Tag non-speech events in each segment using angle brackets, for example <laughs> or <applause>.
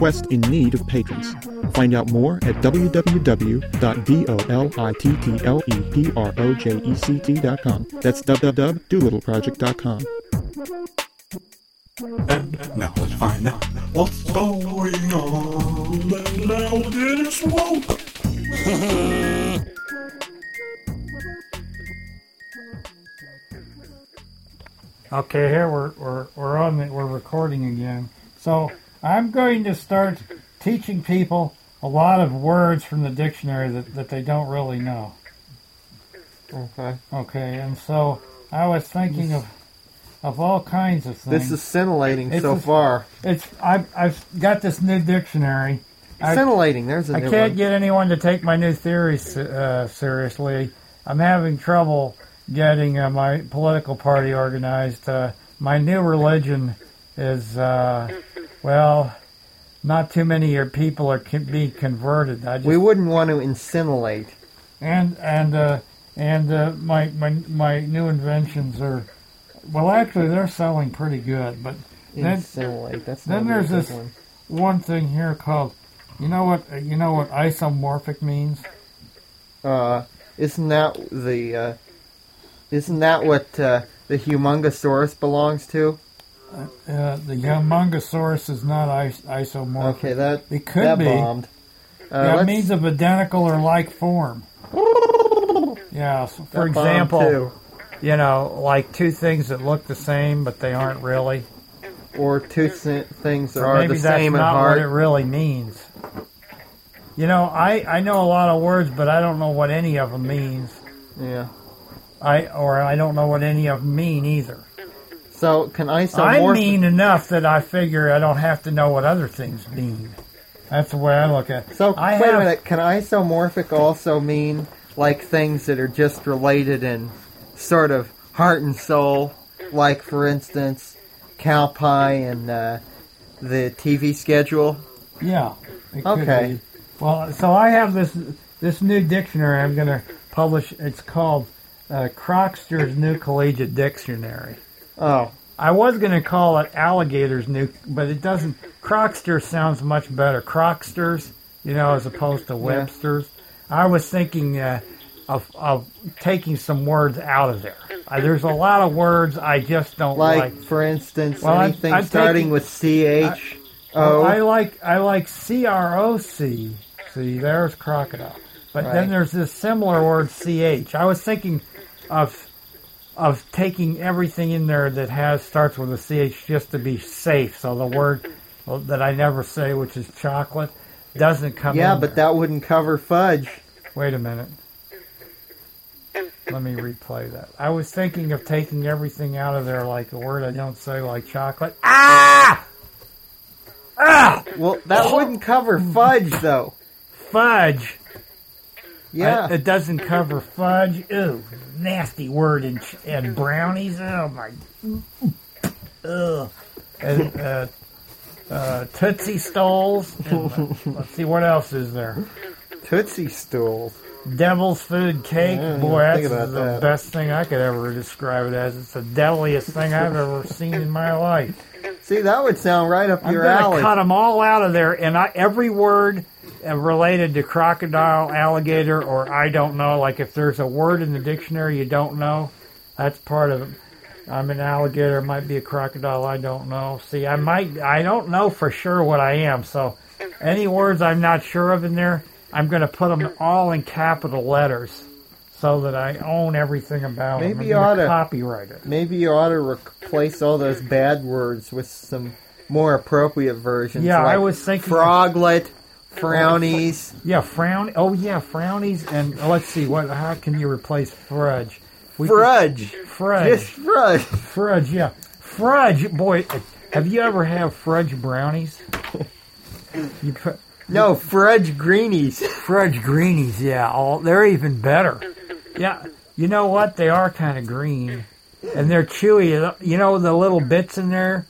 quest in need of patrons. Find out more at www.doolittleproject.com. That's www.doolittleproject.com. And now let's find out what's going on. Let alligator swoop. <laughs> <laughs> Okay, here we're we're we're on the, we're recording again. So I'm going to start teaching people a lot of words from the dictionary that, that they don't really know. Okay. Okay, and so I was thinking of of all kinds of things. This is scintillating It's so a- far. it's I've I've got this new dictionary. I- Scintillating. There's a I can't one. get anyone to take my new theories uh, seriously. I'm having trouble getting uh, my political party organized. Uh, my new religion is, uh, well, not too many of people are can be converted. I just, we wouldn't want to incinillate. and and uh, and uh, my my my new inventions are, well, actually they're selling pretty good. But then then there's this- one. one thing here called, you know what you know what isomorphic means. Uh, isn't that the? Uh, isn't that what uh, the Humongosaurus belongs to? Uh, the Humongosaurus is not is- isomorphic. Okay, that It could that be. bombed. Uh, let's- means of identical or like form. Yeah, so for that example, you know, like two things that look the same but they aren't really. or two thi- things that Or are the that's same in not what it really means. You know, I, I know a lot of words, but I don't know what any of them means. Yeah. I or I don't know what any of them mean either. So can I isomorphic? mean enough that I figure I don't have to know what other things mean. That's the way I look at it. So I wait have- a minute. Can isomorphic also mean like things that are just related in sort of heart and soul? Like for instance, cow pie and uh, the TV schedule. Yeah. Okay. Well, so I have this this new dictionary I'm going to publish. It's called uh, Crocster's New Collegiate Dictionary. Oh, I was going to call it Alligator's New, but it doesn't. Crocster sounds much better. Crocsters, you know, as opposed to Webster's. I was thinking uh, of of taking some words out of there. Uh, there's a lot of words I just don't like, like. for instance, Well, I'm- anything I'm starting taking- with ch. Oh, O. I like I like C R O C. See, there's crocodile. But Right. then there's this similar word C H. I was thinking of of taking everything in there that has starts with a C H just to be safe. So the word that I never say, which is chocolate, doesn't come. yeah, but there. that wouldn't cover fudge. Wait a minute. Let me replay that. I was thinking of taking everything out of there, like a word I don't say, like chocolate. Ah! Ah! Well, that wouldn't cover fudge though. Fudge. Yeah. I- it doesn't cover fudge. Ooh, nasty word and and brownies. Oh my. Ugh. And, uh, uh, Tootsie Stoles. And, uh, let's see what else is there. Tootsie Stools. Devil's food cake. Yeah, Boy, that's the that. best thing I could ever describe it as. It's the deadliest thing I've ever seen in my life. See, that would sound right up I'm your alley. cut them all out of there, and I, every word Uh, related to crocodile, alligator, or I don't know. Like if there's a word in the dictionary you don't know, that's part of it. I'm an alligator, might be a crocodile, I don't know. See, I might, I don't know for sure what I am. So, any words I'm not sure of in there, I'm going to put them all in capital letters, so that I own everything about them. Maybe I'm you ought to- copyright it. Maybe you ought to replace all those bad words with some more appropriate versions. Yeah, I was thinking- froglet, frownies. Yeah, frown. Oh yeah, frownies. And oh, let's see, what? How can you replace fudge? We Frudge. could- Frudge. Just frudge. Frudge. Yeah, frudge. Boy, have you ever had fudge brownies? You put. No, Fudge Greenies. Fudge greenies, yeah, all they're even better. Yeah, you know what? They are kind of green, and they're chewy. You know the little bits in there.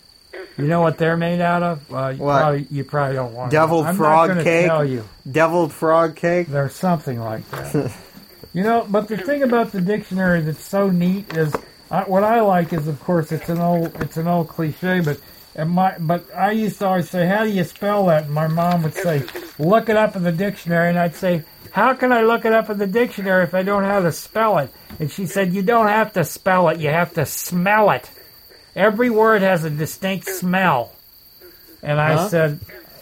You know what they're made out of? Uh, you, What? Probably, you probably don't want. to. Deviled I'm frog not cake? Tell you, Deviled frog cake. there's something like that. <laughs> you know, but the thing about the dictionary that's so neat is I, what I like is, of course, it's an old it's an old cliche, but. And my, but I used to always say, "How do you spell that?" And my mom would say, "Look it up in the dictionary." And I'd say, "How can I look it up in the dictionary if I don't know how to spell it?" And she said, "You don't have to spell it; you have to smell it. Every word has a distinct smell." And I Huh? said,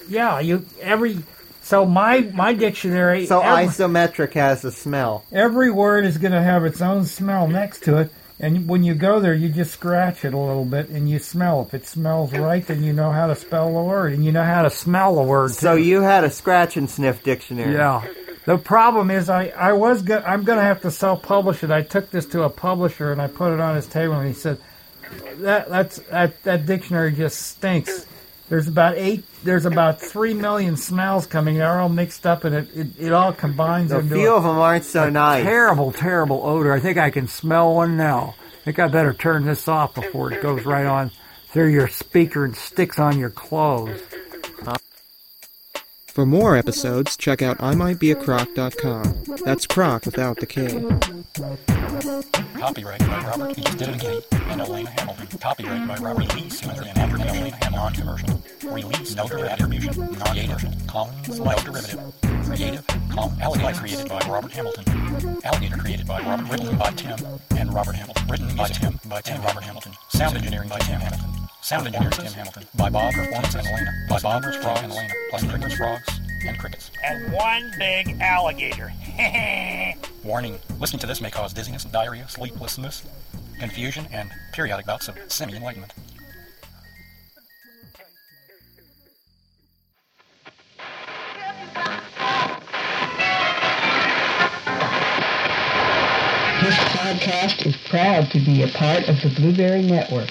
"Yeah, you every." So my my dictionary. So every, isometric has a smell. every word is going to have its own smell next to it. And when you go there, you just scratch it a little bit and you smell. If it smells right, then you know how to spell the word and you know how to smell the word. So too. you had a scratch and sniff dictionary. yeah. The problem is, I I was go- I'm going to have to self publish it. I took this to a publisher and I put it on his table and he said that that's that that dictionary just stinks. There's about eight. There's about three million smells coming. They're all mixed up and it it, it all combines A few of them aren't so nice. terrible, terrible odor. I think I can smell one now. I think I better turn this off before it goes right on through your speaker and sticks on your clothes. For more episodes, check out imightbeacroc.com. That's croc without the K. Copyright by Robert E. Diddy and Elena Hamilton. Copyright by Robert Lee Smith and Andrew Elena Hamilton. Non-commercial. Release. No attribution. Non-commercial. Commons. No derivative. Creative. Com. Alligator created by Robert Hamilton. Alligator created by Robert. Written by Tim and Robert Hamilton. Written by Tim. By Tim. Robert Hamilton. Sound engineering by Tim Hamilton. Sound engineering Tim Hamilton. By Bob Performance and Elena. By Bob Rich Frog and Elena. Plus crickets, frogs, and crickets. And one big alligator. <laughs> Warning, listening to this may cause dizziness, diarrhea, sleeplessness, confusion, and periodic bouts of semi-enlightenment. This podcast is proud to be a part of the Blubrry Network.